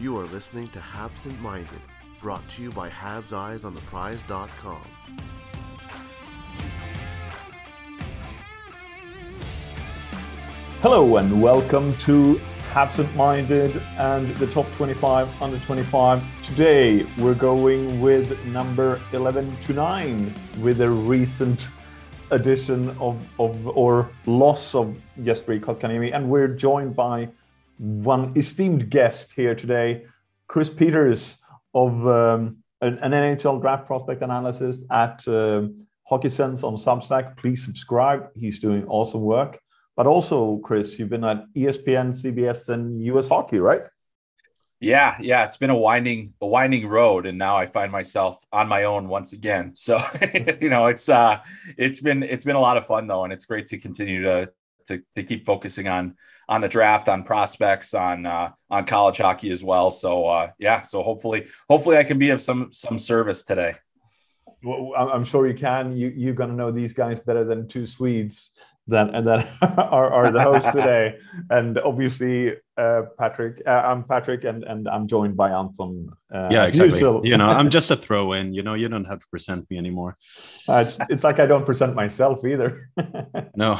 You are listening to Habsent Minded, brought to you by Habs Eyes on the Prize.com. Hello and welcome to Habsent Minded and the top 25 under 25. Today we're going with number 11 to 9 with a recent addition of, of or loss of Jesperi Kotkaniemi. And we're joined by one esteemed guest here today, Chris Peters of um, an, an, NHL draft prospect analysis at uh, Hockey Sense on Substack. Please subscribe. He's doing awesome work. But also, Chris, you've been at ESPN, CBS, and US Hockey, right? Yeah, yeah, it's been a winding, a winding road, and now I find myself on my own once again. So, you know, it's uh, it's been it's been a lot of fun though, and it's great to continue to to, to keep focusing on on the draft, on prospects, on uh, on college hockey as well. So, uh, yeah, so hopefully, hopefully, I can be of some some service today. Well, I'm sure you can. You you're gonna know these guys better than two Swedes that and that are, are the hosts today. And obviously, uh, Patrick, uh, I'm Patrick, and and I'm joined by Anton. Uh, yeah, exactly. You know, I'm just a throw in. You know, you don't have to present me anymore. Uh, it's it's like I don't present myself either. no.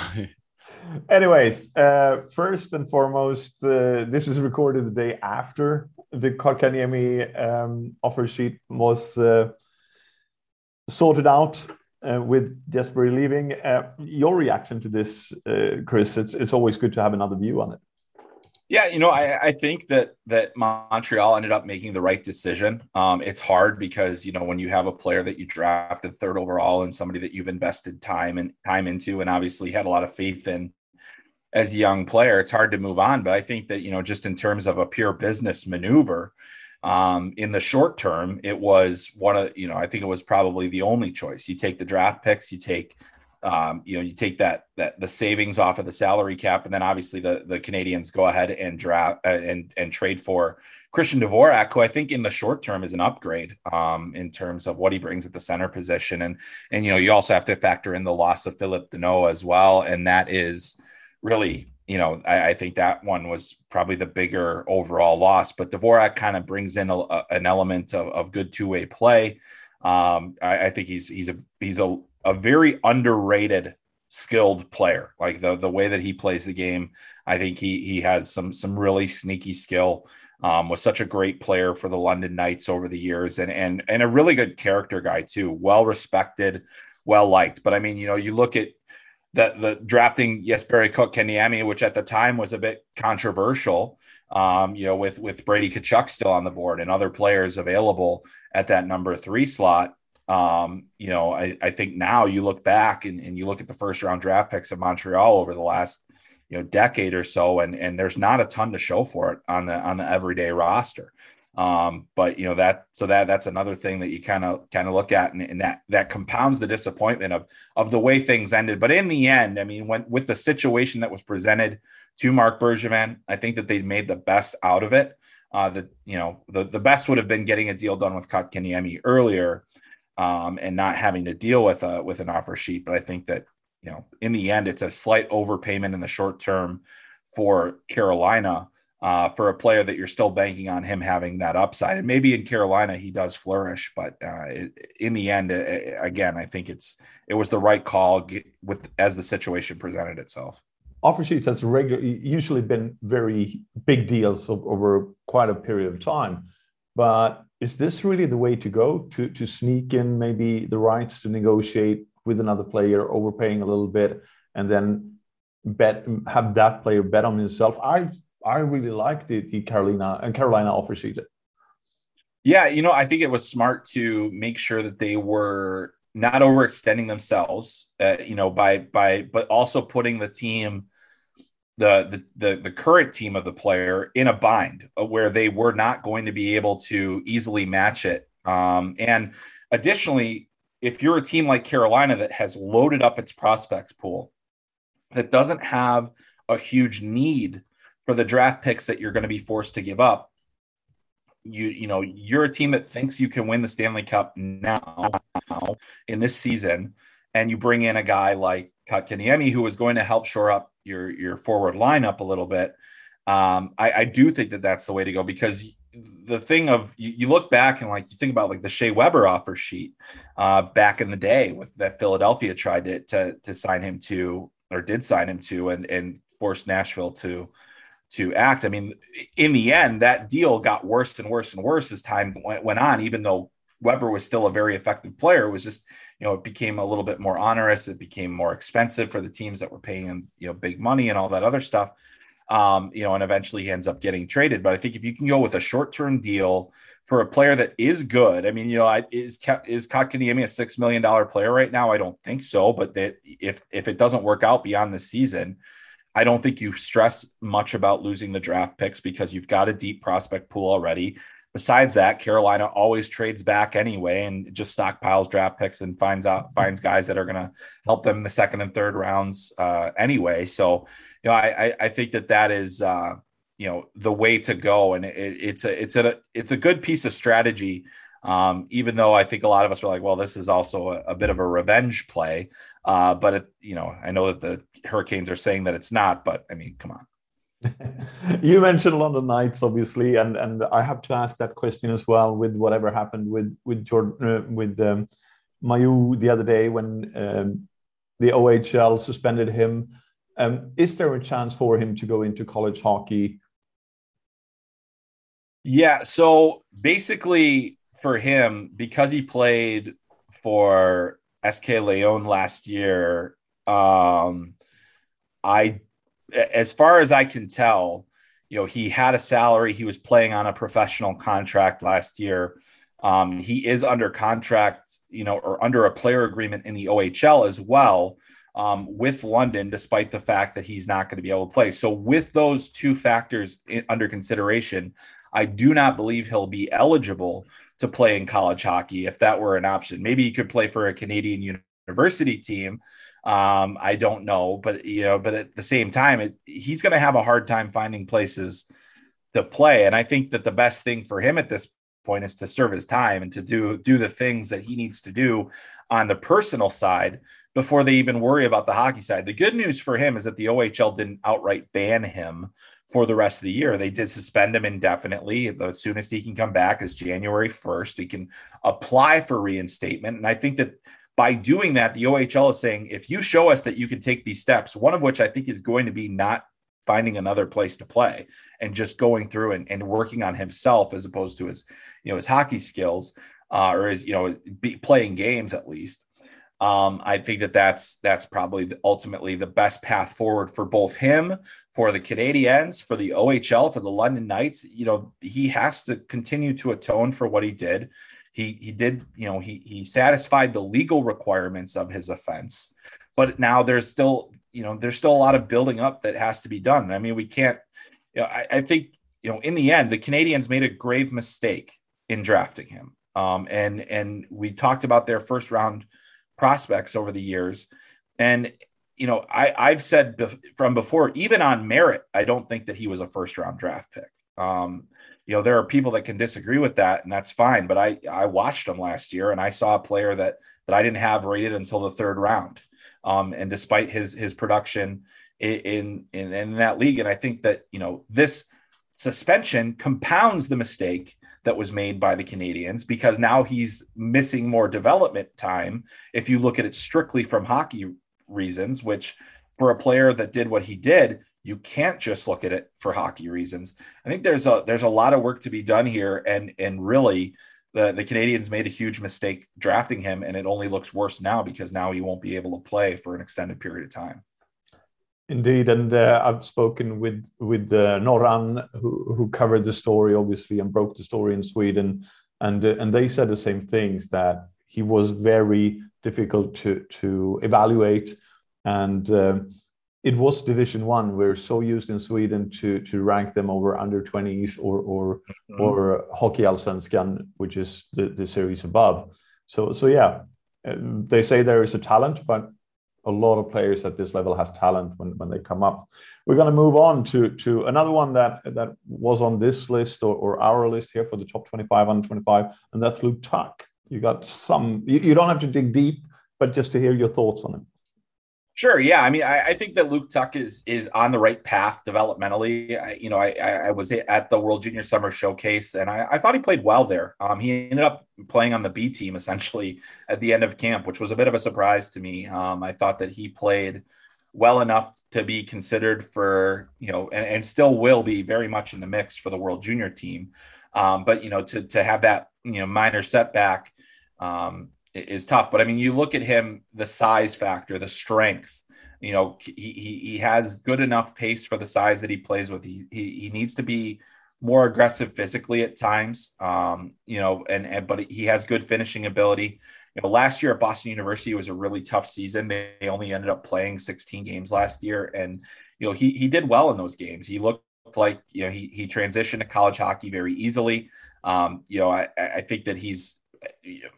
Anyways, uh, first and foremost, uh, this is recorded the day after the Kotkaniemi um, offer sheet was sorted out uh, with Jesperi leaving. Uh, your reaction to this, uh, Chris? It's it's always good to have another view on it. Yeah, you know, I, I think that that Montreal ended up making the right decision. Um, it's hard because you know when you have a player that you drafted third overall and somebody that you've invested time and time into, and obviously had a lot of faith in as a young player, it's hard to move on. But I think that you know, just in terms of a pure business maneuver, um, in the short term, it was one of you know I think it was probably the only choice. You take the draft picks, you take um, you know you take that that the savings off of the salary cap, and then obviously the the Canadiens go ahead and draft uh, and and trade for Christian Dvorak, who I think in the short term is an upgrade um, in terms of what he brings at the center position, and and you know you also have to factor in the loss of Philip Danault as well, and that is really you know, I, I, think that one was probably the bigger overall loss. But Dvorak kind of brings in a, a, an element of, of good two way play. Um, I, I, think he's he's a he's a, a very underrated skilled player. Like the the way that he plays the game, I think he he has some some really sneaky skill. Um, was such a great player for the London Knights over the years, and and and a really good character guy too. Well respected, well liked. But I mean, you know, you look at that the drafting Jesperi Kotkaniemi, which at the time was a bit controversial, um, you know, with with Brady Tkachuk still on the board and other players available at that number three slot. Um, you know, I, I think now you look back and, and you look at the first round draft picks of Montreal over the last you know decade or so, and and there's not a ton to show for it on the on the everyday roster. Um, but you know that so that that's another thing that you kind of kind of look at, and, and, that that compounds the disappointment of of the way things ended. But in the end, I mean, when with the situation that was presented to Marc Bergevin, I think that they made the best out of it. Uh, the you know the the best would have been getting a deal done with Kotkaniemi earlier, um, and not having to deal with a with an offer sheet. But I think that you know in the end, it's a slight overpayment in the short term for Carolina uh, for a player that you're still banking on him having that upside. And maybe in Carolina he does flourish, but uh, in the end, again, I think it's it was the right call with as the situation presented itself. Offer sheets has regularly usually been very big deals over quite a period of time, but is this really the way to go to to sneak in maybe the rights to negotiate with another player, overpaying a little bit, and then bet have that player bet on himself? I've I really like the, the Carolina and Carolina offer sheet. Yeah, you know, I think it was smart to make sure that they were not overextending themselves, uh, you know, by by but also putting the team the, the the the current team of the player in a bind uh, where they were not going to be able to easily match it. Um, and additionally, if you're a team like Carolina that has loaded up its prospects pool, that doesn't have a huge need for the draft picks that you're going to be forced to give up, you you know you're a team that thinks you can win the Stanley Cup now in this season, and you bring in a guy like Kotkaniemi who is going to help shore up your your forward lineup a little bit. Um, I, I, do think that that's the way to go because the thing of you, you, look back and like you think about like the Shea Weber offer sheet uh, back in the day with that Philadelphia tried to, to to sign him to or did sign him to and and forced Nashville to to act. I mean, in the end, that deal got worse and worse and worse as time went, went on, even though Weber was still a very effective player. It was just, you know, it became a little bit more onerous. It became more expensive for the teams that were paying him, you know, big money and all that other stuff. Um, you know, and eventually he ends up getting traded. But I think if you can go with a short term deal for a player that is good, I mean, you know, I, is is Kotkaniemi a six million dollar player right now? I don't think so. But that if if it doesn't work out beyond the season, I don't think you stress much about losing the draft picks because you've got a deep prospect pool already. Besides that, Carolina always trades back anyway and just stockpiles draft picks and finds out finds guys that are going to help them in the second and third rounds uh, anyway. So, you know, I I think that that is uh, you know the way to go, and it, it's a it's a it's a good piece of strategy. Um, even though I think a lot of us are like, well, this is also a, a bit of a revenge play. Uh, but it, you know, I know that the Hurricanes are saying that it's not, but I mean, come on. you mentioned London Knights, obviously, and and I have to ask that question as well with whatever happened with with Jordan uh, with um, Mailloux the other day when um, the OHL suspended him. Um, is there a chance for him to go into college hockey? Yeah. So basically, for him, because he played for SK Lejon last year, um, I, as far as I can tell, you know, he had a salary. He was playing on a professional contract last year. Um, he is under contract, you know, or under a player agreement in the OHL as well um, with London, despite the fact that he's not going to be able to play. So, with those two factors in, under consideration, I do not believe he'll be eligible to play in college hockey if that were an option. Maybe he could play for a Canadian university team. Um, I don't know, but you know, but at the same time, it, he's going to have a hard time finding places to play. And I think that the best thing for him at this point is to serve his time and to do do the things that he needs to do on the personal side before they even worry about the hockey side. The good news for him is that the OHL didn't outright ban him for the rest of the year. They did suspend him indefinitely. The soonest he can come back is January 1st. He can apply for reinstatement. And I think that by doing that, the OHL is saying if you show us that you can take these steps, one of which I think is going to be not finding another place to play and just going through and, and working on himself as opposed to his, you know, his hockey skills uh, or his, you know, be playing games at least. Um, I think that that's that's probably ultimately the best path forward for both him, for the Canadiens, for the OHL, for the London Knights. You know, he has to continue to atone for what he did. He he did, you know, he he satisfied the legal requirements of his offense, but now there's still, you know, there's still a lot of building up that has to be done. I mean, we can't. You know, I, I think you know, in the end, the Canadiens made a grave mistake in drafting him. Um, and and we talked about their first round prospects over the years. And, you know, I, I've said bef- from before, even on merit, I don't think that he was a first round draft pick. Um, you know, there are people that can disagree with that, and that's fine. But I, I watched him last year, and I saw a player that that I didn't have rated until the third round. Um, and despite his his production in, in in that league, and I think that you know this suspension compounds the mistake that was made by the Canadiens because now he's missing more development time. If you look at it strictly from hockey reasons, which for a player that did what he did, you can't just look at it for hockey reasons. I think there's a there's a lot of work to be done here, and and really the the Canadiens made a huge mistake drafting him, and it only looks worse now because now he won't be able to play for an extended period of time. Indeed, and uh, I've spoken with with uh, Noran, who who covered the story, obviously, and broke the story in Sweden, and uh, and they said the same things that he was very difficult to to evaluate, and uh, it was Division One. We're so used in Sweden to to rank them over under 20s or or mm-hmm. or Hockey Allsvenskan, which is the, the series above. So so yeah, um, they say there is a talent, but a lot of players at this level has talent when, when they come up. We're going to move on to to another one that that was on this list or, or our list here for the top 25 under 25, and that's Luke Tuch. You got some. You, you don't have to dig deep, but just to hear your thoughts on him. Sure. Yeah. I mean, I, I, think that Luke Tuch is is on the right path developmentally. I, you know, I, I was at the World Junior Summer Showcase, and I, I thought he played well there. Um, he ended up playing on the B team essentially at the end of camp, which was a bit of a surprise to me. Um, I thought that he played well enough to be considered for you know, and, and still will be very much in the mix for the World Junior team. Um, but you know, to to have that you know minor setback. Um, is tough. But I mean, you look at him, the size factor, the strength. You know, he he, he has good enough pace for the size that he plays with. He he, he needs to be more aggressive physically at times. Um, you know, and and but he has good finishing ability. You know, last year at Boston University was a really tough season. They only ended up playing 16 games last year, and you know he he did well in those games. He looked like you know he he transitioned to college hockey very easily. Um, you know, I I think that he's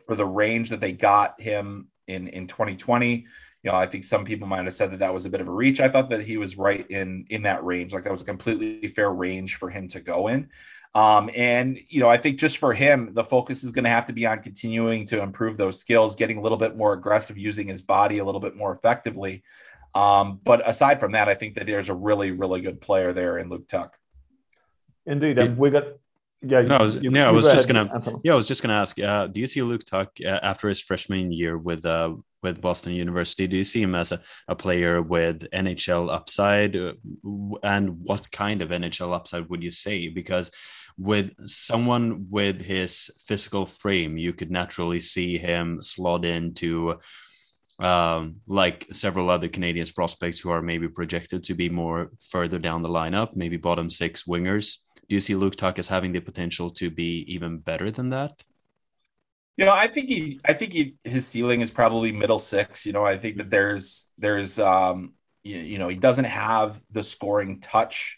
for the range that they got him in in 2020 you know i think some people might have said that that was a bit of a reach. I thought that he was right in in that range. Like that was a completely fair range for him to go in. Um, and you know i think just for him the focus is going to have to be on continuing to improve those skills getting a little bit more aggressive using his body a little bit more effectively. Um, but aside from that i think that there's a really really good player there in luke tuch indeed and we got yeah, no, I was, you, I was just gonna. Yeah, I was just gonna ask. Uh, do you see Luke Tuch uh, after his freshman year with uh, with Boston University? Do you see him as a, a player with NHL upside, uh, and what kind of NHL upside would you say? Because with someone with his physical frame, you could naturally see him slot into. Um, like several other Canadiens prospects who are maybe projected to be more further down the lineup, maybe bottom six wingers do you see Luke Tuch as having the potential to be even better than that? You know, I think he, I think he, his ceiling is probably middle six. You know, I think that there's, there's, um, you, you know, he doesn't have the scoring touch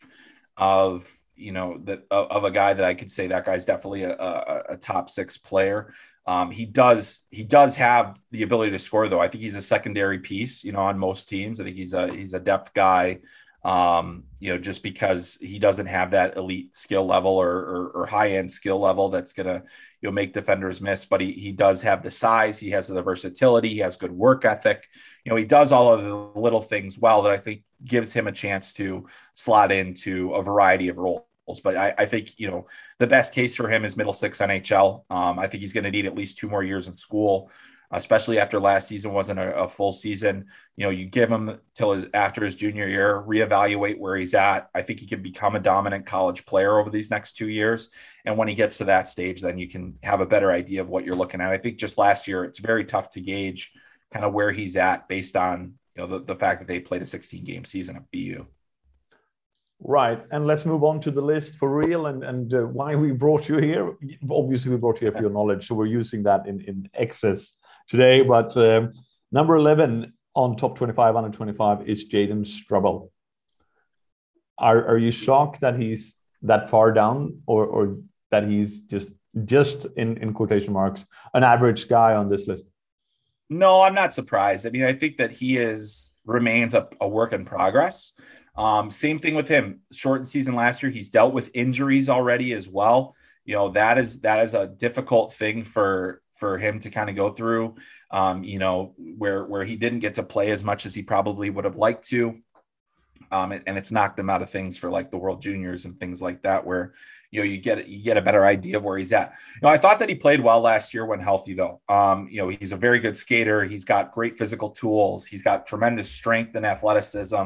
of, you know, that of a guy that I could say that guy's definitely a, a, a top six player. Um, he does, he does have the ability to score though. I think he's a secondary piece, you know, on most teams. I think he's a, he's a depth guy um, you know, just because he doesn't have that elite skill level or, or, or high end skill level that's going to, you know, make defenders miss. But he, he does have the size, he has the versatility, he has good work ethic. You know, he does all of the little things well that I think gives him a chance to slot into a variety of roles. But I, I think, you know, the best case for him is middle six NHL. Um, I think he's going to need at least two more years in school especially after last season wasn't a, a, full season. You know, you give him till his, after his junior year, reevaluate where he's at. I think he can become a dominant college player over these next two years. And when he gets to that stage, then you can have a better idea of what you're looking at. I think just last year, it's very tough to gauge kind of where he's at based on you know the, the fact that they played a 16 game season at BU. Right, and let's move on to the list for real and and uh, why we brought you here. Obviously, we brought you here for your knowledge, so we're using that in in excess today. But um, number 11 on top 25 under 25 is Jayden Struble. Are, are you shocked that he's that far down or, or that he's just just in, in quotation marks an average guy on this list? No, I'm not surprised. I mean, I think that he is remains a, a work in progress. Um, same thing with him. Shortened season last year. He's dealt with injuries already as well. You know that is that is a difficult thing for for him to kind of go through. Um, you know, where where he didn't get to play as much as he probably would have liked to. Um, and it's knocked him out of things for like the World Juniors and things like that, where you know you get you get a better idea of where he's at. You know, I thought that he played well last year when healthy, though. Um, you know, he's a very good skater. He's got great physical tools. He's got tremendous strength and athleticism.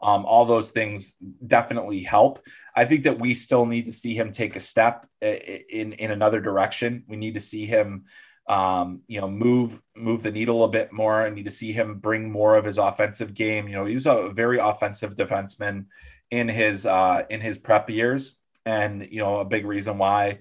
Um, all those things definitely help. I think that we still need to see him take a step in in another direction. We need to see him um, you know, move move the needle a bit more. I need to see him bring more of his offensive game. You know, he was a very offensive defenseman in his uh, in his prep years, and you know, a big reason why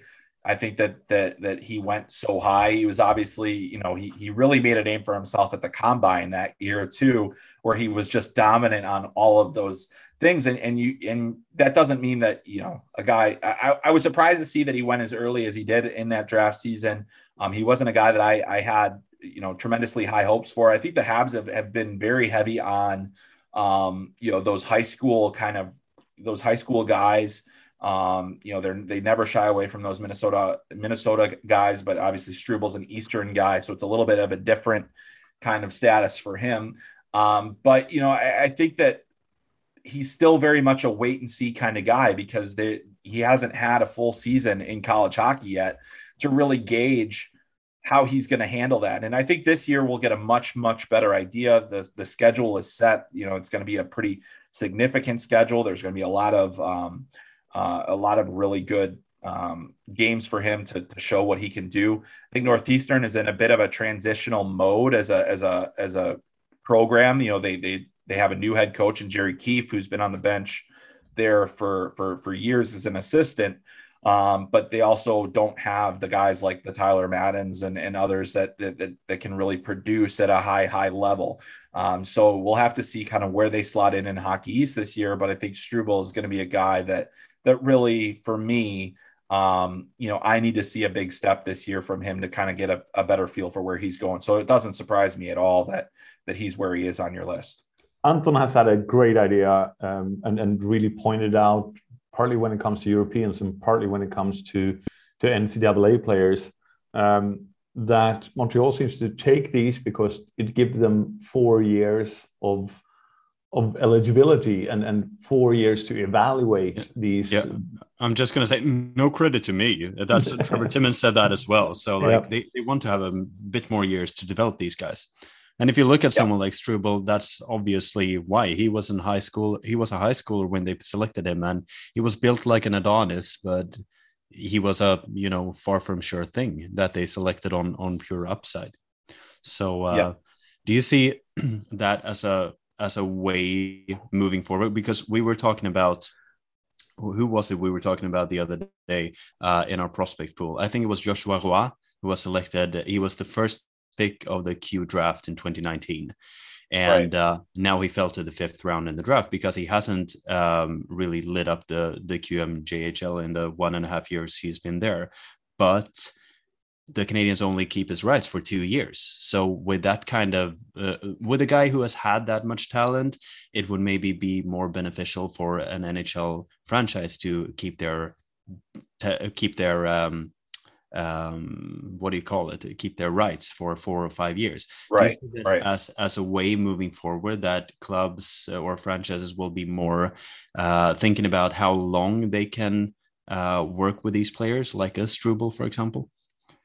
I think that that that he went so high. He was obviously, you know, he he really made a name for himself at the combine that year too, where he was just dominant on all of those things. And and you and that doesn't mean that you know a guy. I, I was surprised to see that he went as early as he did in that draft season. Um, he wasn't a guy that I I had you know tremendously high hopes for. I think the Habs have, have been very heavy on um, you know those high school kind of those high school guys. Um, you know, they're they never shy away from those Minnesota Minnesota guys, but obviously Struble's an Eastern guy, so it's a little bit of a different kind of status for him. Um, but you know, I, I think that he's still very much a wait and see kind of guy because they, he hasn't had a full season in college hockey yet to really gauge how he's going to handle that. And I think this year we'll get a much, much better idea. The, the schedule is set. You know, it's going to be a pretty significant schedule. There's going to be a lot of, um, uh, a lot of really good um, games for him to, to, show what he can do. I think Northeastern is in a bit of a transitional mode as a, as a, as a program. You know, they, they, they have a new head coach and Jerry Keefe, who's been on the bench there for, for, for years as an assistant. Um, but they also don't have the guys like the Tyler Maddens and, and others that, that, that can really produce at a high, high level. Um, so we'll have to see kind of where they slot in in Hockey East this year. But I think Struble is going to be a guy that that really, for me, um, you know, I need to see a big step this year from him to kind of get a, a better feel for where he's going. So it doesn't surprise me at all that that he's where he is on your list. Anton has had a great idea um, and, and really pointed out partly when it comes to Europeans and partly when it comes to to NCAA players. Um, that Montreal seems to take these because it gives them four years of of eligibility and, and four years to evaluate yeah. these. Yeah, I'm just going to say no credit to me. That's Trevor Timmins said that as well. So like yeah. they, they want to have a bit more years to develop these guys. And if you look at yeah. someone like Struble, that's obviously why he was in high school. He was a high schooler when they selected him, and he was built like an Adonis, but he was a you know far from sure thing that they selected on on pure upside. So, uh, yeah. do you see that as a as a way moving forward? Because we were talking about who was it we were talking about the other day uh, in our prospect pool? I think it was Joshua Roy who was selected. He was the first pick of the Q draft in 2019. And right. uh, now he fell to the fifth round in the draft because he hasn't um, really lit up the the QMJHL in the one and a half years he's been there. But the Canadiens only keep his rights for two years. So with that kind of uh, with a guy who has had that much talent, it would maybe be more beneficial for an NHL franchise to keep their to keep their um, um, what do you call it? Keep their rights for four or five years. Right. right. As as a way moving forward that clubs uh, or franchises will be more uh, thinking about how long they can uh, work with these players, like a Struble, for example.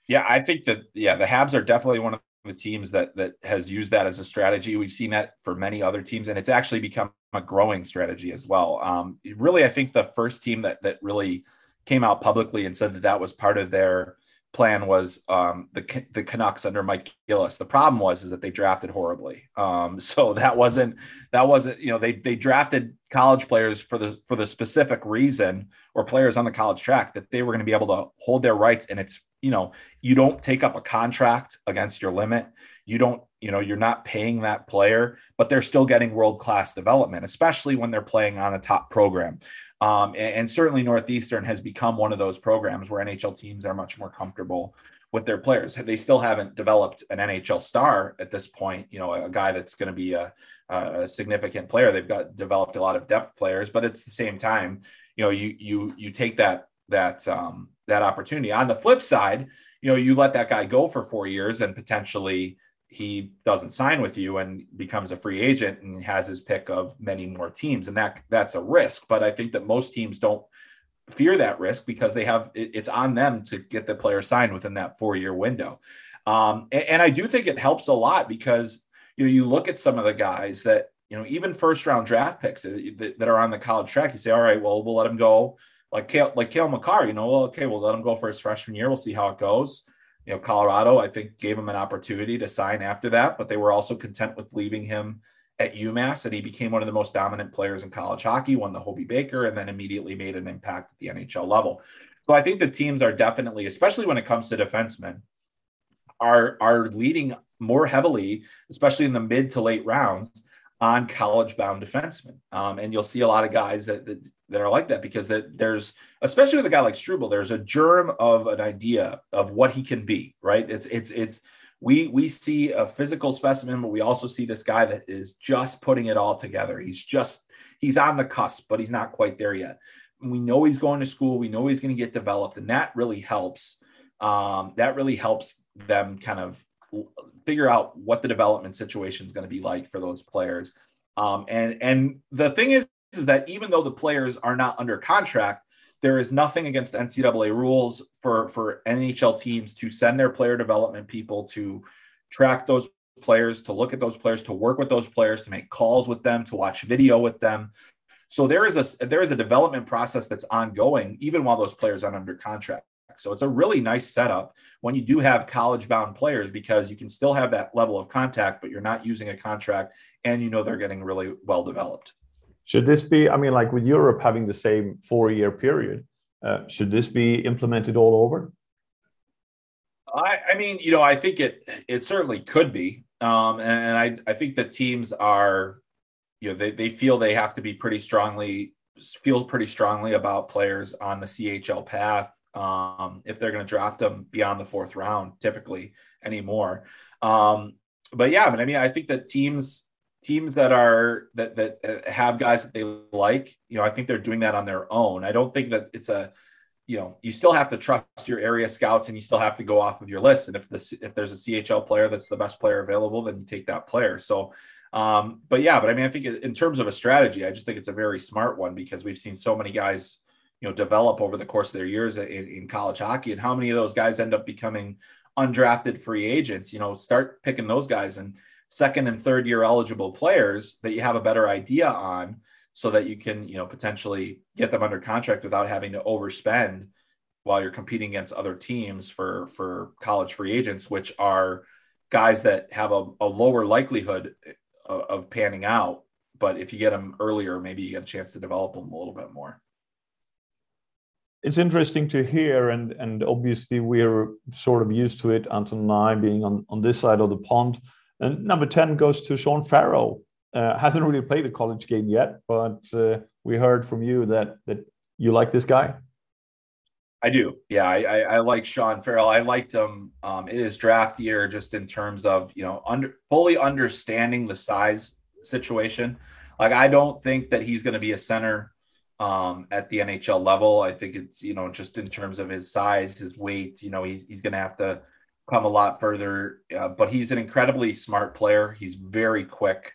Yeah, I think that yeah, the Habs are definitely one of the teams that that has used that as a strategy. We've seen that for many other teams, and it's actually become a growing strategy as well. Um, really, I think the first team that that really came out publicly and said that that was part of their plan was um, the the Canucks under Mike Gillis. The problem was is that they drafted horribly. Um, so that wasn't that wasn't you know they they drafted college players for the for the specific reason or players on the college track that they were going to be able to hold their rights and it's you know you don't take up a contract against your limit you don't you know you're not paying that player but they're still getting world class development especially when they're playing on a top program um, and, and, certainly Northeastern has become one of those programs where NHL teams are much more comfortable with their players. They still haven't developed an NHL star at this point, you know, a guy that's going to be a, a, significant player. They've got developed a lot of depth players, but it's the same time, you know, you you you take that that um, that opportunity. On the flip side, you know, you let that guy go for four years and potentially he doesn't sign with you and becomes a free agent and has his pick of many more teams. And that that's a risk but i think that most teams don't fear that risk because they have it, it's on them to get the player signed within that four year window. Um, and, and, i do think it helps a lot because you know you look at some of the guys that you know even first round draft picks that, that are on the college track you say all right well we'll let him go. Like Cale, like Cale Makar, you know, well, okay, we'll let him go for his freshman year. We'll see how it goes you know, Colorado, I think, gave him an opportunity to sign after that, but they were also content with leaving him at UMass, and he became one of the most dominant players in college hockey, won the Hobey Baker, and then immediately made an impact at the NHL level. So I think the teams are definitely, especially when it comes to defensemen, are are leading more heavily, especially in the mid to late rounds, on college bound defensemen. Um, and you'll see a lot of guys that, that, that are like that because that there's, especially with a guy like Struble, there's a germ of an idea of what he can be, right? It's, it's, it's, we, we see a physical specimen, but we also see this guy that is just putting it all together. He's just, he's on the cusp, but he's not quite there yet. We know he's going to school. We know he's going to get developed, and that really helps. Um, that really helps them kind of figure out what the development situation is going to be like for those players. Um, and and the thing is, is that even though the players are not under contract, there is nothing against NCAA rules for for NHL teams to send their player development people to track those players, to look at those players, to work with those players, to make calls with them, to watch video with them. So there is a there is a development process that's ongoing even while those players aren't under contract. So it's a really nice setup when you do have college bound players because you can still have that level of contact, but you're not using a contract and you know they're getting really well developed. Should this be, I mean, like with Europe having the same four year period, uh, should this be implemented all over? I, I, mean, you know, I think it it certainly could be, um, and, and I I think that teams are, you know, they they feel they have to be pretty strongly feel pretty strongly about players on the CHL path um, if they're going to draft them beyond the fourth round, typically anymore. Um, but yeah, but I mean, I think that teams teams that are that that uh, have guys that they like, you know, I think they're doing that on their own. I don't think that it's a you know, you still have to trust your area scouts and you still have to go off of your list. And if this if there's a CHL player that's the best player available, then you take that player. So um, but yeah, but I mean, I think in terms of a strategy, I just think it's a very smart one because we've seen so many guys you know develop over the course of their years in, in college hockey and how many of those guys end up becoming undrafted free agents you know start picking those guys and second and third year eligible players that you have a better idea on so that you can you know potentially get them under contract without having to overspend while you're competing against other teams for for college free agents which are guys that have a, a lower likelihood of, of panning out. But if you get them earlier maybe you get a chance to develop them a little bit more it's interesting to hear, and and obviously we're sort of used to it. Anton and I being on on this side of the pond. And number ten goes to Sean Farrell. Uh, hasn't really played a college game yet, but uh, we heard from you that that you like this guy. I do. Yeah, I, I, I like Sean Farrell. I liked him um, in his draft year, just in terms of you know under fully understanding the size situation. Like I don't think that he's going to be a center um, at the NHL level. I think it's, you know, just in terms of his size, his weight, you know, he's, he's going to have to come a lot further, uh, but he's an incredibly smart player. He's very quick.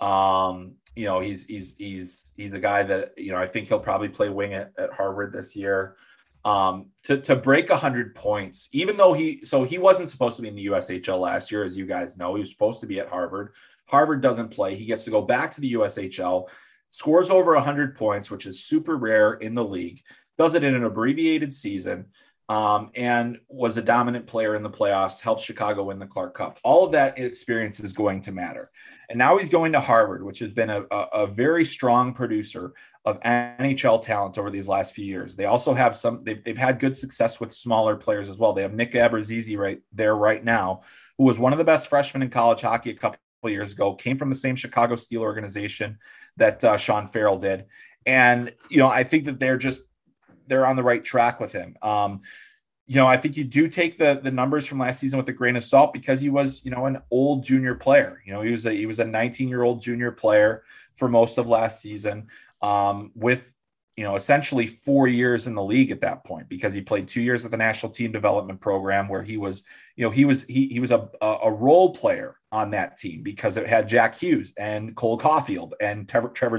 Um, you know, he's, he's, he's, he's a guy that, you know, I think he'll probably play wing at, at Harvard this year. Um, to, to break 100 points, even though he, so he wasn't supposed to be in the USHL last year, as you guys know, he was supposed to be at Harvard. Harvard doesn't play. He gets to go back to the USHL scores over 100 points, which is super rare in the league, does it in an abbreviated season, um, and was a dominant player in the playoffs, helped Chicago win the Clark Cup. All of that experience is going to matter. And now he's going to Harvard, which has been a, a, a very strong producer of NHL talent over these last few years. They also have some, they've, they've had good success with smaller players as well. They have Nick Abruzzese right there right now, who was one of the best freshmen in college hockey a couple years ago, came from the same Chicago Steel organization that uh, Sean Farrell did. And, you know, I think that they're just, they're on the right track with him. Um, you know, I think you do take the the numbers from last season with a grain of salt because he was, you know, an old junior player. You know, he was a he was a 19 year old junior player for most of last season, um, with you know essentially four years in the league at that point because he played two years at the national team development program where he was, you know, he was he he was a a role player on that team because it had Jack Hughes and Cole Caufield and Trevor, Trevor.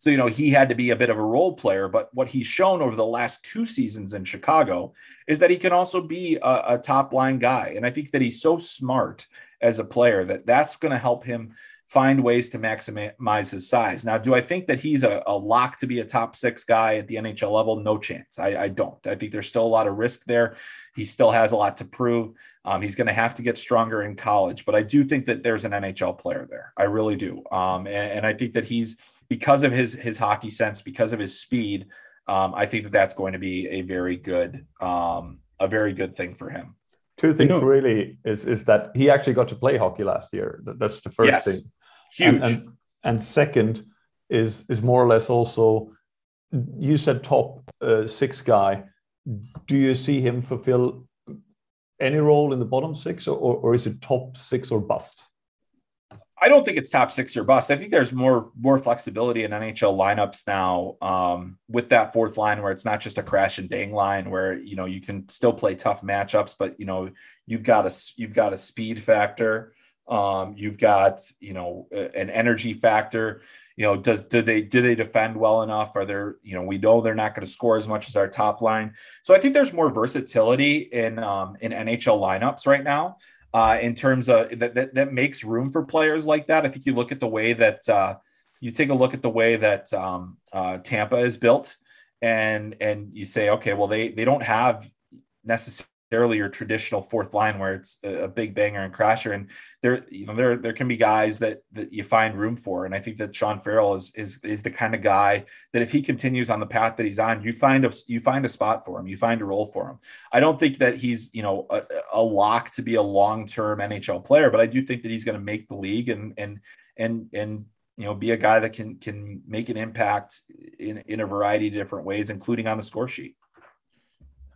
So, you know, he had to be a bit of a role player. But what he's shown over the last two seasons in Chicago is that he can also be a, a top line guy. And I think that he's so smart as a player that that's going to help him find ways to maximize his size. Now, do I think that he's a, a, lock to be a top six guy at the NHL level? No chance. I, I, don't. I think there's still a lot of risk there. He still has a lot to prove. Um, he's going to have to get stronger in college, but I do think that there's an NHL player there. I really do. Um, and, and, I think that he's because of his his hockey sense, because of his speed. um, I think that that's going to be a very good, um, a very good thing for him. Two things you know, really is is that he actually got to play hockey last year. That's the first yes, thing. Huge. And, and, and, second is is more or less also. You said top uh, six guy. Do you see him fulfill any role in the bottom six, or, or is it top six or bust? I don't think it's top six or bust. I think there's more more flexibility in NHL lineups now um, with that fourth line where it's not just a crash and dang line where you know you can still play tough matchups, but you know you've got a you've got a speed factor, um, you've got you know an energy factor. You know, does do they do they defend well enough? Are there you know we know they're not going to score as much as our top line, so I think there's more versatility in um, in NHL lineups right now uh, in terms of that, that, that makes room for players like that. I think you look at the way that uh, you take a look at the way that um, uh, Tampa is built, and and you say, okay, well they they don't have necessarily your traditional fourth line where it's a, big banger and crasher. And there, you know, there there can be guys that that you find room for. And I think that Sean Farrell is is is the kind of guy that if he continues on the path that he's on, you find a you find a spot for him, you find a role for him. I don't think that he's you know a, a lock to be a long term NHL player, but I do think that he's going to make the league and and and and you know be a guy that can can make an impact in in a variety of different ways, including on the score sheet.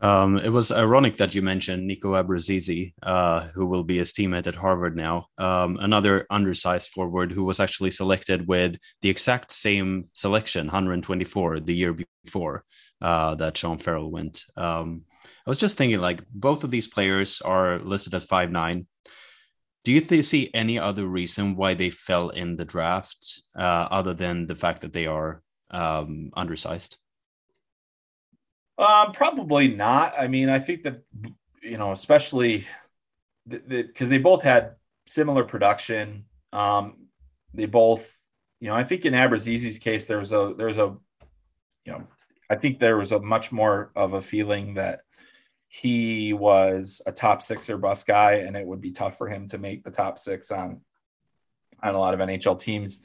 Um, it was ironic that you mentioned Nico Abruzzese, uh, who will be his teammate at Harvard now. Um, another undersized forward who was actually selected with the exact same selection, 124, the year before uh, that Sean Farrell went. Um, I was just thinking, like, both of these players are listed at five nine. Do you th- see any other reason why they fell in the draft uh, other than the fact that they are um, undersized? Um, probably not. I mean, I think that you know, especially because the, the, they both had similar production. Um, they both, you know, I think in Abruzzese's case, there was a there's a, you know, I think there was a much more of a feeling that he was a top six or bus guy, and it would be tough for him to make the top six on on a lot of NHL teams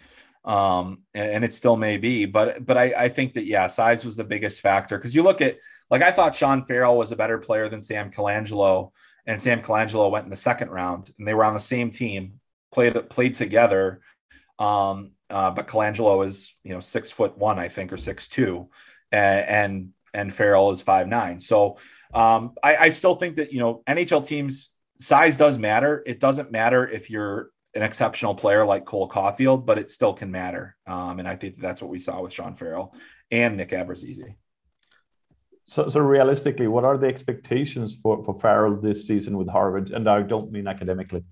um, and, it still may be. But but I, I think that yeah, size was the biggest factor because you look at like I thought Sean Farrell was a better player than Sam Colangelo, and Sam Colangelo went in the second round, and they were on the same team, played played together. Um, uh, but Colangelo is you know six foot one, I think, or six two, and and, and Farrell is five nine. So um, I, I still think that you know NHL teams size does matter. It doesn't matter if you're an exceptional player like Cole Caufield, but it still can matter. Um, and I think that's what we saw with Sean Farrell and Nick Abruzzese. So, so realistically, what are the expectations for, for Farrell this season with Harvard? And I don't mean academically.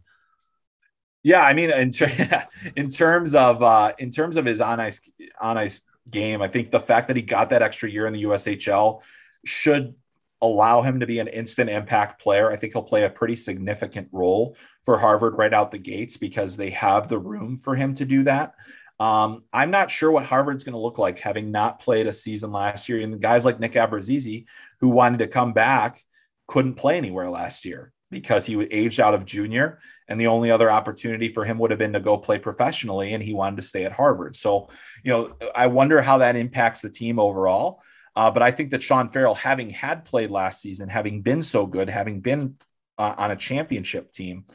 Yeah, I mean, in, ter- in terms of uh, in terms of his on ice on ice game, I think the fact that he got that extra year in the USHL should allow him to be an instant impact player. I think he'll play a pretty significant role for Harvard right out the gates because they have the room for him to do that. Um, I'm not sure what Harvard's going to look like having not played a season last year. And guys like Nick Abruzzese, who wanted to come back, couldn't play anywhere last year because he was aged out of junior. And the only other opportunity for him would have been to go play professionally. And he wanted to stay at Harvard. So, you know, I wonder how that impacts the team overall. Uh, but I think that Sean Farrell, having had played last season, having been so good, having been uh, on a championship team,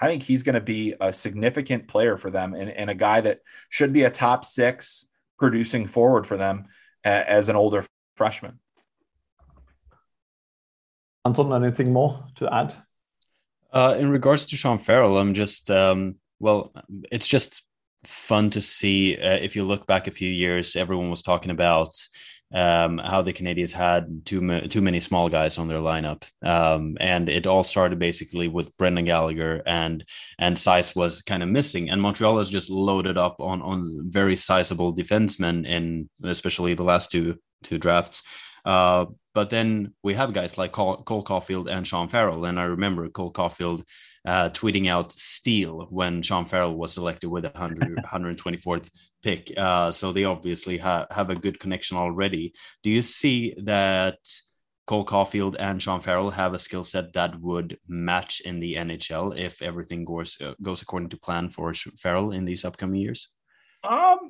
I think he's going to be a significant player for them and, and, a guy that should be a top six producing forward for them as an older freshman. Anton, anything more to add? Uh, in regards to Sean Farrell, I'm just, um, well, it's just fun to see. Uh, if you look back a few years, everyone was talking about um, how the Canadiens had too too many small guys on their lineup, um, and it all started basically with Brendan Gallagher and and size was kind of missing, and Montreal has just loaded up on on very sizable defensemen in especially the last two two drafts. Uh, but then we have guys like Cole, Cole Caufield and Sean Farrell, and I remember Cole Caufield uh, tweeting out "steal" when Sean Farrell was selected with a 124th pick. Uh, so they obviously ha- have a good connection already. Do you see that Cole Caufield and Sean Farrell have a skill set that would match in the NHL if everything goes uh, goes according to plan for Farrell in these upcoming years? Um,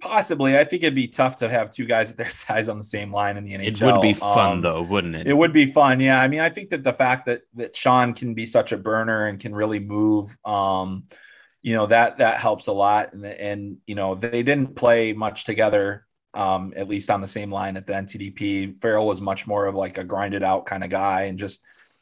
Possibly, I think it'd be tough to have two guys at their size on the same line in the NHL. It would be fun um, though, wouldn't it? It would be fun, yeah. I mean, I think that the fact that that Sean can be such a burner and can really move, um, you know, that that helps a lot. And, and you know, they didn't play much together, um, at least on the same line at the NTDP. Farrell was much more of like a grinded out kind of guy and just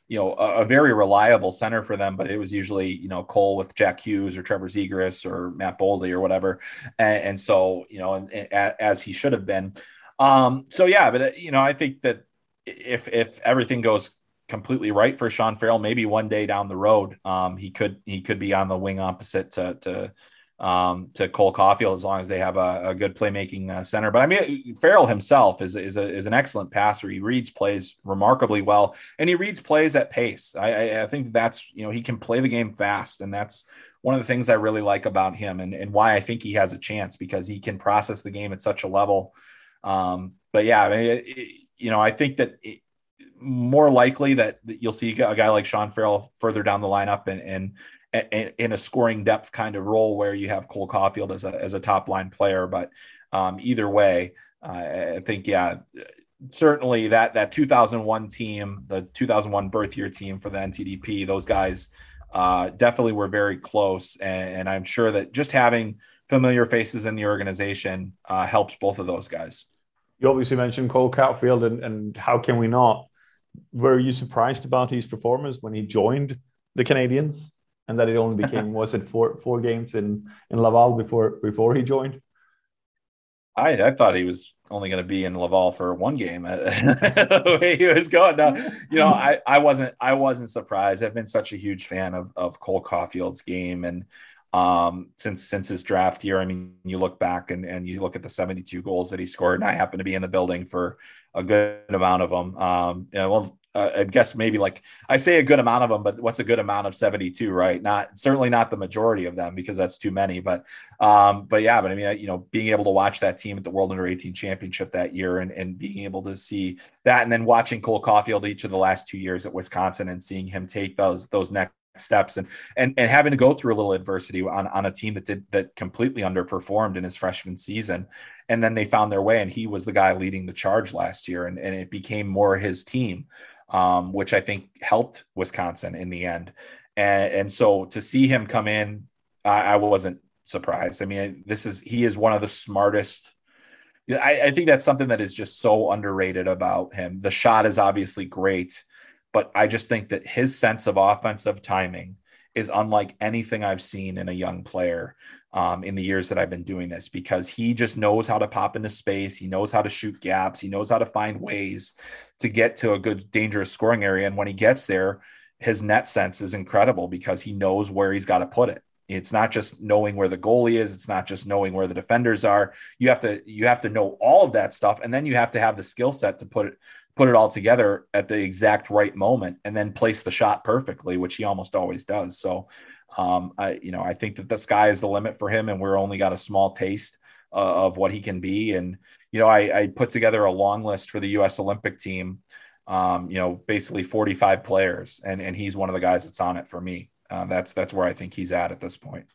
you know, a, a, very reliable center for them, but it was usually, you know, Cole with Jack Hughes or Trevor Zegras or Matt Boldy or whatever. And, and so, you know, and, and, as he should have been. Um, so yeah, but uh, you know, I think that if, if everything goes completely right for Sean Farrell, maybe one day down the road, um, he could, he could be on the wing opposite to, to, um, to Cole Caufield as long as they have a, a good playmaking uh, center. But I mean, Farrell himself is is, a, is an excellent passer. He reads plays remarkably well, and he reads plays at pace. I, I, I, think that's you know he can play the game fast, and that's one of the things I really like about him, and and why I think he has a chance because he can process the game at such a level. Um, but yeah, I mean, it, it, you know, I think that. It, more likely that you'll see a guy like Sean Farrell further down the lineup and, and in a scoring depth kind of role where you have Cole Caufield as a, as a top line player. But um, either way, uh, I think, yeah, certainly that, that 2001 team, the 2001 birth year team for the NTDP, those guys uh, definitely were very close. And, and, I'm sure that just having familiar faces in the organization uh, helps both of those guys. You obviously mentioned Cole Caufield, and, and how can we not? Were you surprised about his performance when he joined the Canadiens? And that it only became was it four four games in in Laval before before he joined. I I thought he was only going to be in Laval for one game. the way he was going, now, you know, I I wasn't I wasn't surprised. I've been such a huge fan of of Cole Caufield's game and um since since his draft year i mean you look back and and you look at the 72 goals that he scored and i happen to be in the building for a good amount of them um you know, uh, I guess maybe like I say a good amount of them, but what's a good amount of 72, right? Not certainly not the majority of them because that's too many, but um, but yeah, but I mean, you know, being able to watch that team at the World Under 18 Championship that year and, and being able to see that, and then watching Cole Caufield each of the last two years at Wisconsin and seeing him take those those next steps and and and having to go through a little adversity on on a team that did that completely underperformed in his freshman season and then they found their way and he was the guy leading the charge last year and, and it became more his team um, which I think helped Wisconsin in the end. And, and so to see him come in, I, I, wasn't surprised. I mean, this is he is one of the smartest. I, I think that's something that is just so underrated about him. The shot is obviously great, but I just think that his sense of offensive timing is unlike anything I've seen in a young player um, in the years that I've been doing this because he just knows how to pop into space. He knows how to shoot gaps. He knows how to find ways to get to a good, dangerous scoring area. And when he gets there, his net sense is incredible because he knows where he's got to put it. It's not just knowing where the goalie is. It's not just knowing where the defenders are. You have to you have to know all of that stuff, and then you have to have the skill set to put it put it all together at the exact right moment, and then place the shot perfectly, which he almost always does. So um, I, you know, I think that the sky is the limit for him, and we're only got a small taste uh, of what he can be. And you know, I, I, put together a long list for the U.S. Olympic team. Um, you know, basically 45 players, and and he's one of the guys that's on it for me. Uh, that's that's where I think he's at at this point.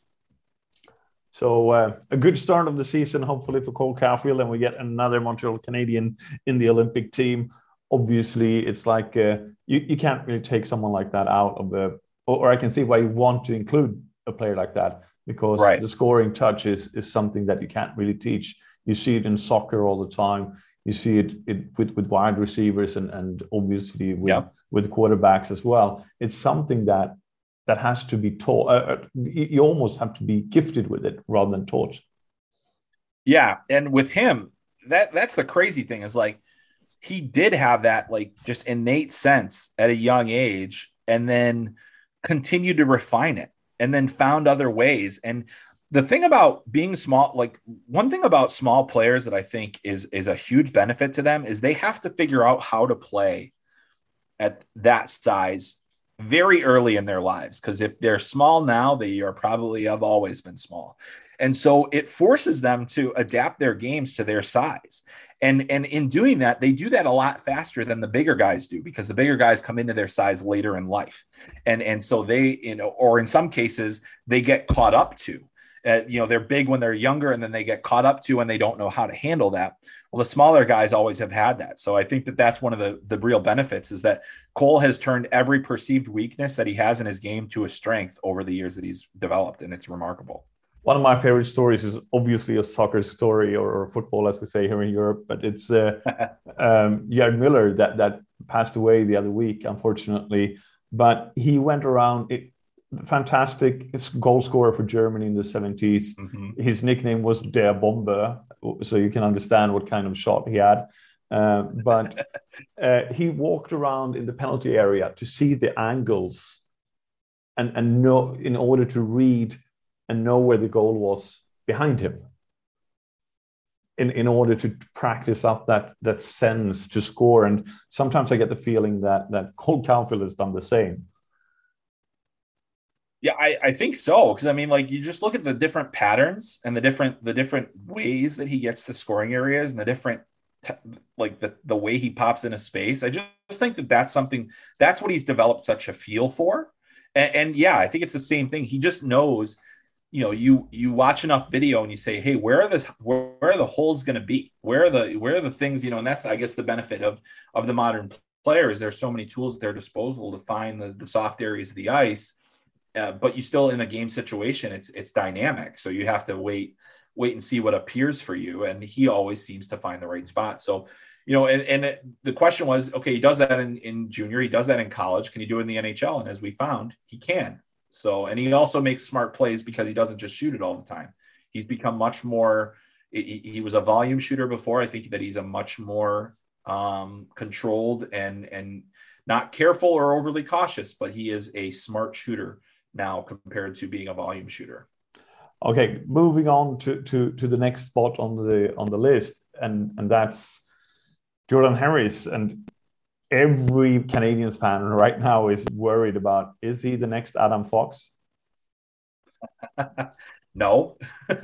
So uh, a good start of the season, hopefully for Cole Caufield, and we get another Montreal Canadien in the Olympic team. Obviously, it's like uh, you you can't really take someone like that out of the or, or I can see why you want to include a player like that because right. the scoring touch is, is something that you can't really teach. You see it in soccer all the time. You see it, it with, with wide receivers and, and obviously with, yeah. with quarterbacks as well. It's something that that has to be taught. Uh, uh you almost have to be gifted with it rather than taught. Yeah, and with him, that that's the crazy thing is like he did have that like just innate sense at a young age, and then continued to refine it and then found other ways. And the thing about being small, like one thing about small players that I think is is a huge benefit to them is they have to figure out how to play at that size very early in their lives. Because if they're small now, they are probably have always been small. And so it forces them to adapt their games to their size. And, and in doing that, they do that a lot faster than the bigger guys do because the bigger guys come into their size later in life. And, and so they, you know, or in some cases, they get caught up to. uh, you know they're big when they're younger and then they get caught up to and they don't know how to handle that well the smaller guys always have had that so i think that that's one of the the real benefits is that cole has turned every perceived weakness that he has in his game to a strength over the years that he's developed and it's remarkable one of my favorite stories is obviously a soccer story or, or football, as we say here in Europe, but it's uh, um, Gerd Müller that, that passed away the other week, unfortunately. But he went around, it, fantastic goal scorer for Germany in the 70s. Mm-hmm. His nickname was Der Bomber, so you can understand what kind of shot he had. Uh, but uh, he walked around in the penalty area to see the angles and, and know in order to read and know where the goal was behind him in, in order to practice up that that sense to score. And sometimes I get the feeling that that Cole Caufield has done the same. Yeah, I, I think so. Cause I mean, like you just look at the different patterns and the different the different ways that he gets to scoring areas and the different like the, the way he pops into space. I just think that that's something that's what he's developed such a feel for. And, and yeah, I think it's the same thing. He just knows you know you you watch enough video and you say hey where are the where, where are the holes going to be? Where are the where are the things you know and that's i guess the benefit of of the modern players there's so many tools at their disposal to find the, the soft areas of the ice uh, but you still in a game situation it's it's dynamic. So you have to wait wait and see what appears for you. And he always seems to find the right spot. So you know and, and it, the question was okay he does that in, in junior he does that in college. Can he do it in the nhl and as we found he can so, and he also makes smart plays because he doesn't just shoot it all the time. He's become much more. He, he was a volume shooter before. I think that he's a much more um, controlled and and not careful or overly cautious, but he is a smart shooter now compared to being a volume shooter. Okay, moving on to to to the next spot on the on the list, and and that's Jordan Harris. And every Canadiens fan right now is worried about is he the next Adam Fox? no. um,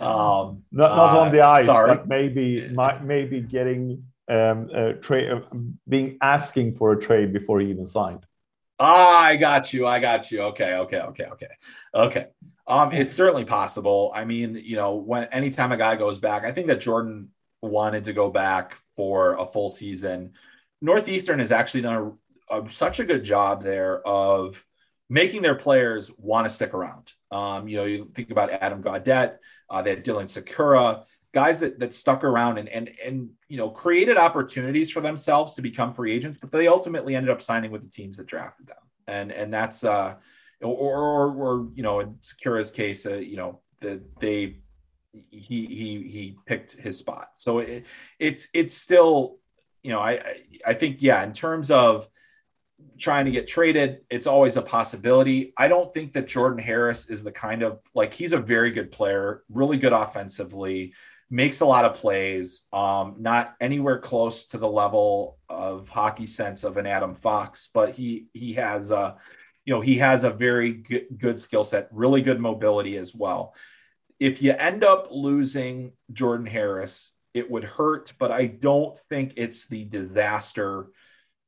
not, not uh, on the ice, sorry. but maybe maybe getting um, a trade, uh, being asking for a trade before he even signed. Ah, I got you. I got you. Okay, okay, okay, okay, okay. Um, it's certainly possible. I mean, you know, when anytime a guy goes back, I think that Jordan wanted to go back for a full season. Northeastern has actually done a, a, such a good job there of making their players want to stick around. Um, you know, you think about Adam Gaudette, uh, they had Dylan Sikura, guys that that stuck around and and and you know created opportunities for themselves to become free agents, but they ultimately ended up signing with the teams that drafted them. And and that's uh, or or, or you know in Sikura's case, uh, you know the, they he he he picked his spot. So it, it's it's still you know, I I think yeah, in terms of trying to get traded, it's always a possibility. I don't think that Jordan Harris is the kind of like he's a very good player, really good offensively, makes a lot of plays, um, not anywhere close to the level of hockey sense of an Adam Fox, but he he has a you know, he has a very good, good skill set, really good mobility as well. If you end up losing Jordan Harris, it would hurt, but I don't think it's the disaster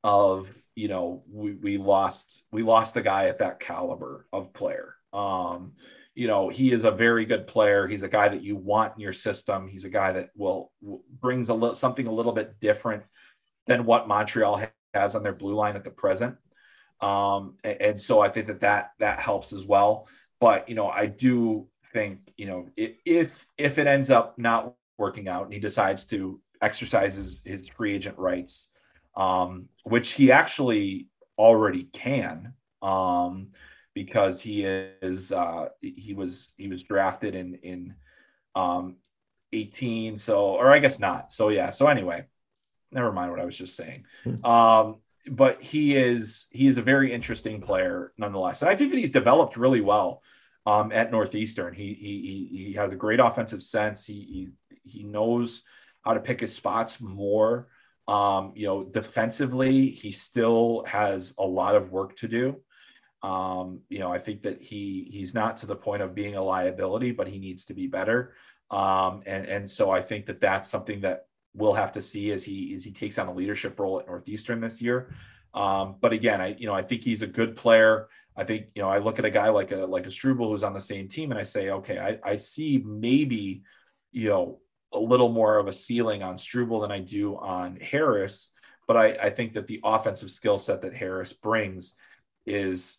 of you know we, we lost we lost the guy at that caliber of player. Um, you know he is a very good player. He's a guy that you want in your system. He's a guy that will, brings a little something a little bit different than what Montreal has on their blue line at the present. Um, and, and so I think that that that helps as well. But you know I do think you know if if it ends up not working out and he decides to exercise his, his free agent rights, um, which he actually already can um, because he is uh, he was he was drafted in in um, 18 so or I guess not. So yeah. So anyway never mind what I was just saying. Hmm. um, but he is he is a very interesting player nonetheless. And I think that he's developed really well um, at Northeastern. He he he has a great offensive sense. He, he he knows how to pick his spots more. Um, you know, defensively, he still has a lot of work to do. Um, you know, I think that he he's not to the point of being a liability, but he needs to be better. Um, and and so I think that that's something that we'll have to see as he as he takes on a leadership role at Northeastern this year. Um, but again, I you know I think he's a good player. I think you know I look at a guy like a like a Struble who's on the same team, and I say, okay, I, I see maybe you know a little more of a ceiling on Struble than I do on Harris, but I, I think that the offensive skill set that Harris brings is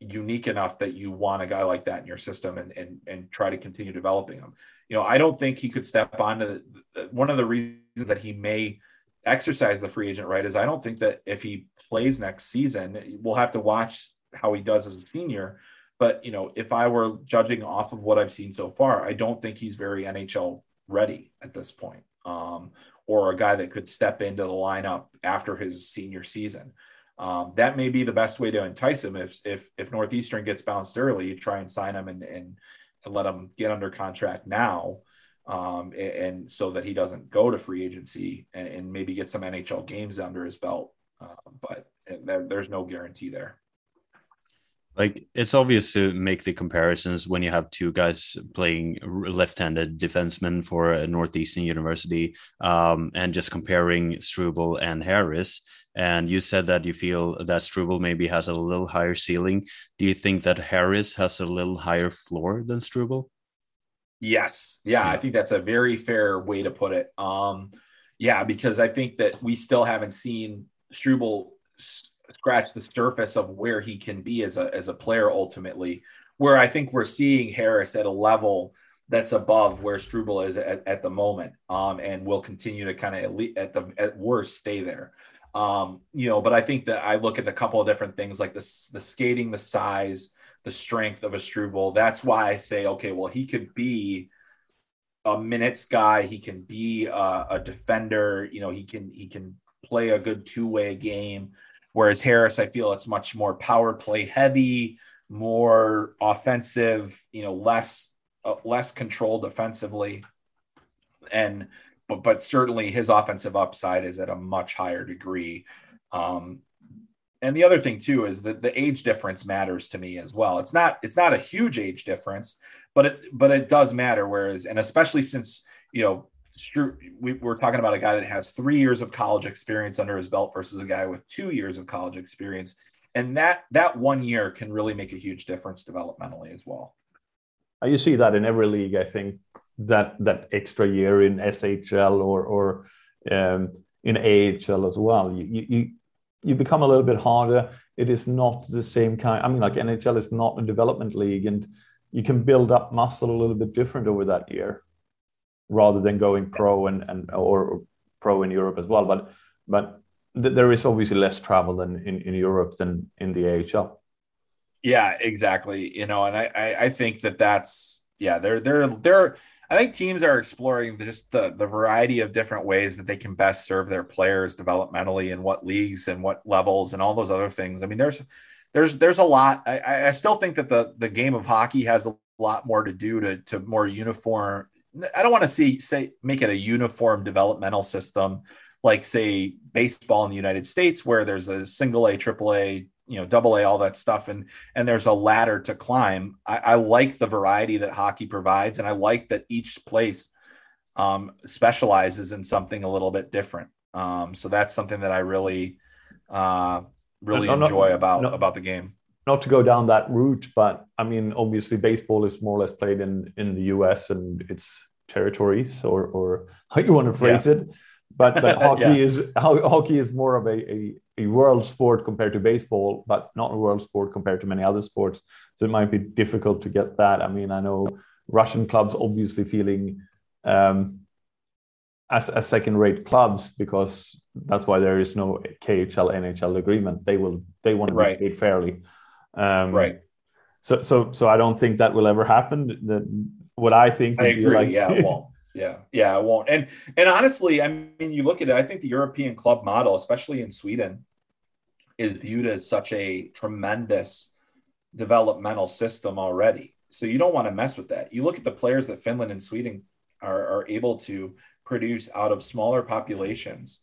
unique enough that you want a guy like that in your system and and and try to continue developing him. You know, I don't think he could step onto the, one of the reasons that he may exercise the free agent right is I don't think that if he plays next season, we'll have to watch how he does as a senior. But you know, if I were judging off of what I've seen so far, I don't think he's very NHL ready at this point, um, or a guy that could step into the lineup after his senior season. Um, that may be the best way to entice him. If if if Northeastern gets bounced early, you try and sign him and and, and let him get under contract now, um, and, and, so that he doesn't go to free agency and, and maybe get some NHL games under his belt. Uh, but there, there's no guarantee there. Like it's obvious to make the comparisons when you have two guys playing left-handed defensemen for a Northeastern University, um, and just comparing Struble and Harris. And you said that you feel that Struble maybe has a little higher ceiling. Do you think that Harris has a little higher floor than Struble? Yes. Yeah, yeah. I think that's a very fair way to put it. Um, yeah, because I think that we still haven't seen Struble scratch the surface of where he can be as a as a player ultimately. Where I think we're seeing Harris at a level that's above where Struble is at, at the moment, um, and will continue to kind of at, the at worst stay there. Um, you know, but I think that I look at a couple of different things like the the skating, the size, the strength of a Struble. That's why I say, okay, well, he could be a minutes guy. He can be a, a defender. You know, he can he can play a good two way game. Whereas Harris, I feel it's much more power play heavy, more offensive, you know, less uh, less controlled offensively, and but but certainly his offensive upside is at a much higher degree. Um, and the other thing too is that the age difference matters to me as well. It's not it's not a huge age difference, but it but it does matter. Whereas and especially since you know we, are talking about a guy that has three years of college experience under his belt versus a guy with two years of college experience, and that that one year can really make a huge difference developmentally as well. Uh, you see that in every league, I think that that extra year in SHL or or um, in AHL as well. You, you you become a little bit harder. It is not the same kind. I mean, like NHL is not a development league, and you can build up muscle a little bit different over that year rather than going pro and, and or pro in Europe as well. But but th- there is obviously less travel than in, in Europe than in the AHL. Yeah, exactly. You know, and I, I, I think that that's yeah, they're they're they're I think teams are exploring just the the variety of different ways that they can best serve their players developmentally and what leagues and what levels and all those other things. I mean, there's there's there's a lot. I, I still think that the the game of hockey has a lot more to do to to more uniform I don't want to see say make it a uniform developmental system like say baseball in the United States where there's a single A, triple A, you know, double A, all that stuff, and and there's a ladder to climb. I, I like the variety that hockey provides, and I like that each place um, specializes in something a little bit different. Um, so that's something that I really, uh, really no, enjoy about no, about the game not to go down that route, but I mean, obviously, baseball is more or less played in in the U.S. and its territories, or or how you want to phrase yeah. it. But but hockey yeah. is hockey is more of a, a a world sport compared to baseball, but not a world sport compared to many other sports. So it might be difficult to get that. I mean, I know Russian clubs obviously feeling um, as, as second-rate clubs because that's why there is no KHL NHL agreement. They will they want to right. be paid fairly. Um, right. So, so, so I don't think that will ever happen. That what I think. I agree. Like, yeah, it won't. Yeah, yeah, it won't. And and honestly, I mean, you look at it. I think the European club model, especially in Sweden, is viewed as such a tremendous developmental system already. So you don't want to mess with that. You look at the players that Finland and Sweden are, are able to produce out of smaller populations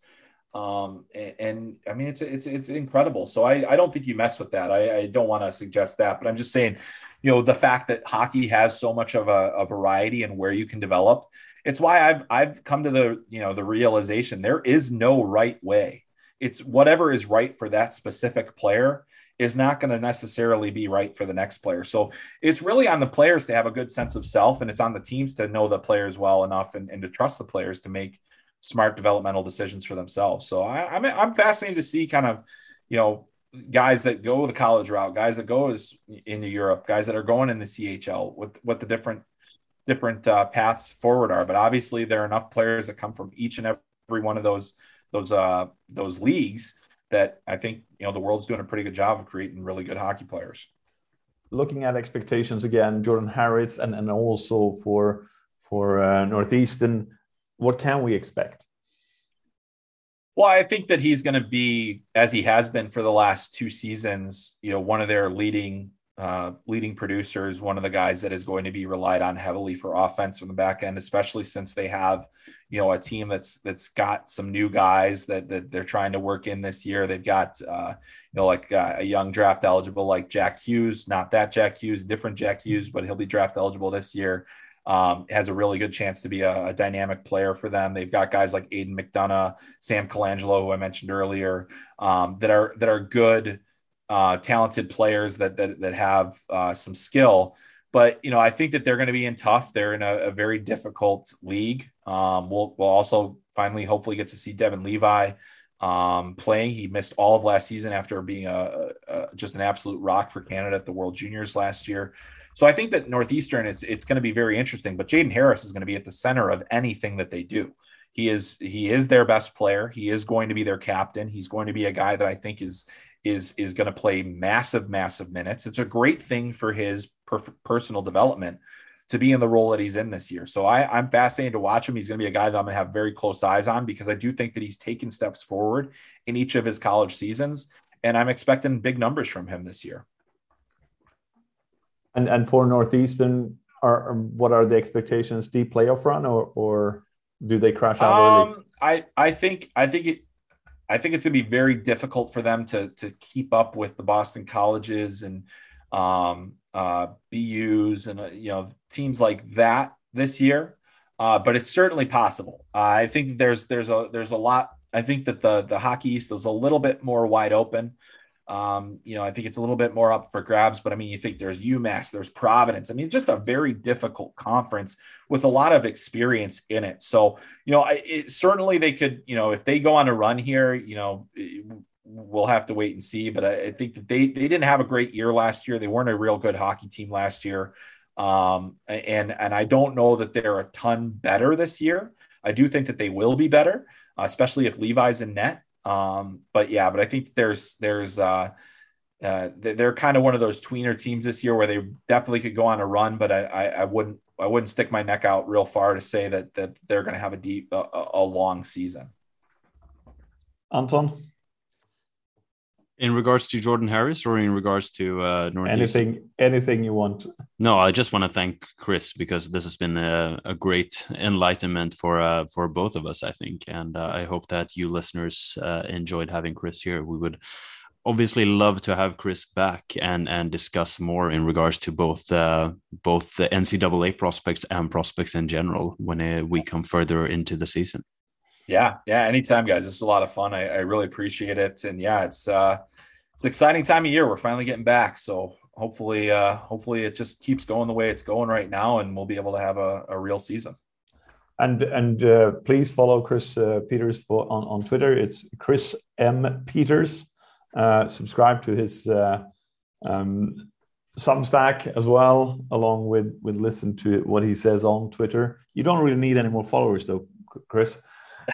um, and, and, I mean, it's, it's, it's incredible. So I, I don't think you mess with that. I, I don't want to suggest that, but I'm just saying, you know, the fact that hockey has so much of a, a variety and where you can develop, it's why I've, I've come to the, you know, the realization there is no right way. It's whatever is right for that specific player is not going to necessarily be right for the next player. So it's really on the players to have a good sense of self, and it's on the teams to know the players well enough and, and to trust the players to make smart developmental decisions for themselves. So I, I'm I'm fascinated to see kind of you know guys that go the college route, guys that go as into Europe, guys that are going in the CHL, what what the different different uh, paths forward are. But obviously, there are enough players that come from each and every one of those those uh, those leagues that I think you know the world's doing a pretty good job of creating really good hockey players. Looking at expectations again, Jordan Harris, and and also for for uh, Northeastern, what can we expect? Well, I think that he's going to be, as he has been for the last two seasons, you know, one of their leading uh, leading producers, one of the guys that is going to be relied on heavily for offense from the back end, especially since they have, you know, a team that's that's got some new guys that that they're trying to work in this year. They've got, uh, you know, like uh, a young draft eligible like Jack Hughes, not that Jack Hughes, different Jack Hughes, but he'll be draft eligible this year. Um, has a really good chance to be a, a, dynamic player for them. They've got guys like Aidan McDonough, Sam Colangelo, who I mentioned earlier, um, that are that are good uh, talented players that that, that have uh, some skill. But you know, I think that they're going to be in tough. They're in a, a very difficult league. Um, we'll we'll also finally hopefully get to see Devon Levi um, playing. He missed all of last season after being a, a, just an absolute rock for Canada at the World Juniors last year. So I think that Northeastern, it's it's going to be very interesting. But Jordan Harris is going to be at the center of anything that they do. He is he is their best player. He is going to be their captain. He's going to be a guy that I think is is is going to play massive, massive minutes. It's a great thing for his per- personal development to be in the role that he's in this year. So I, I'm fascinated to watch him. He's going to be a guy that I'm going to have very close eyes on because I do think that he's taken steps forward in each of his college seasons, and I'm expecting big numbers from him this year. And and for Northeastern, are what are the expectations? Deep playoff run, or or do they crash out um, early? I I think I think it I think it's going to be very difficult for them to to keep up with the Boston colleges and um, uh, BUs and uh, you know teams like that this year. Uh, but it's certainly possible. I think there's there's a there's a lot. I think that the the Hockey East is a little bit more wide open. Um, you know, I think it's a little bit more up for grabs, but I mean, you think there's UMass, there's Providence. I mean, just a very difficult conference with a lot of experience in it. So, you know, it, certainly they could, you know, if they go on a run here, you know, we'll have to wait and see. But I, I think that they they didn't have a great year last year. They weren't a real good hockey team last year, um, and and I don't know that they're a ton better this year. I do think that they will be better, uh, especially if Levi's in net. Um, but yeah, but I think there's there's uh, uh, they're kind of one of those tweener teams this year where they definitely could go on a run, but I, I, I wouldn't I wouldn't stick my neck out real far to say that that they're going to have a deep a, a long season. Anton. In regards to Jordan Harris, or in regards to uh, anything, anything you want. No, I just want to thank Chris because this has been a, a great enlightenment for uh, for both of us, I think, and uh, I hope that you listeners uh, enjoyed having Chris here. We would obviously love to have Chris back and and discuss more in regards to both uh, both the NCAA prospects and prospects in general when uh, we come further into the season. Yeah, yeah, anytime, guys. This is a lot of fun. I, I really appreciate it, and yeah, it's uh, it's an exciting time of year. We're finally getting back, so hopefully, uh, hopefully it just keeps going the way it's going right now, and we'll be able to have a, a real season. And and uh, please follow Chris uh, Peters on on Twitter. It's Chris M Peters. Uh, subscribe to his uh, um, Substack as well, along with with listen to what he says on Twitter. You don't really need any more followers though, Chris.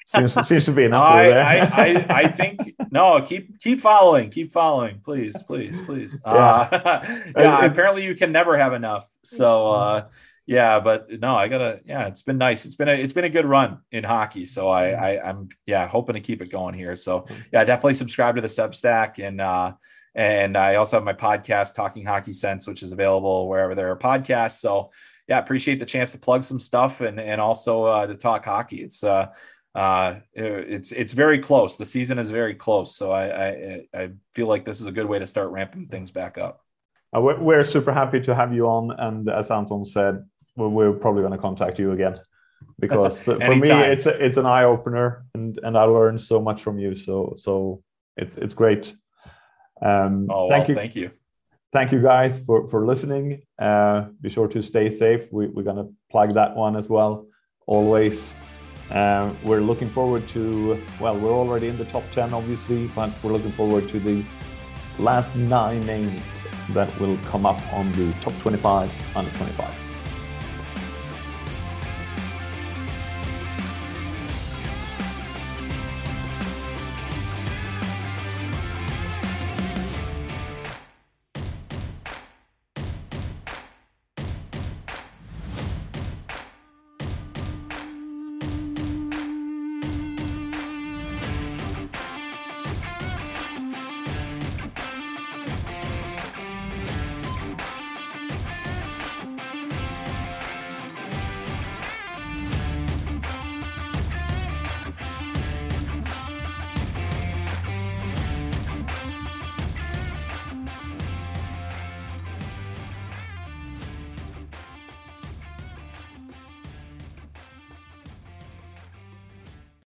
Seems, seems to be enough. I, I, I, I, think no. Keep keep following. Keep following, please, please, please. Yeah. Uh, yeah. apparently, you can never have enough. So uh, yeah, but no, I gotta. Yeah, it's been nice. It's been a it's been a good run in hockey. So I, I I'm yeah hoping to keep it going here. So yeah, definitely subscribe to the Substack and. uh and I also have my podcast, Talking Hockey Sense, which is available wherever there are podcasts. So, yeah, appreciate the chance to plug some stuff and and also uh, to talk hockey. It's uh, uh, it's it's very close. The season is very close, so I, I, I feel like this is a good way to start ramping things back up. Uh, we're, super happy to have you on, and as Anton said, we're, we're probably going to contact you again because for me it's a, it's an eye opener, and and I learned so much from you. So so it's it's great. Um, oh, thank well, you. Thank you. Thank you guys for, for listening. Uh, be sure to stay safe. We, we're going to plug that one as well, always. Um, we're looking forward to, well, we're already in the top 10, obviously, but we're looking forward to the last nine names that will come up on the top 25 under 25.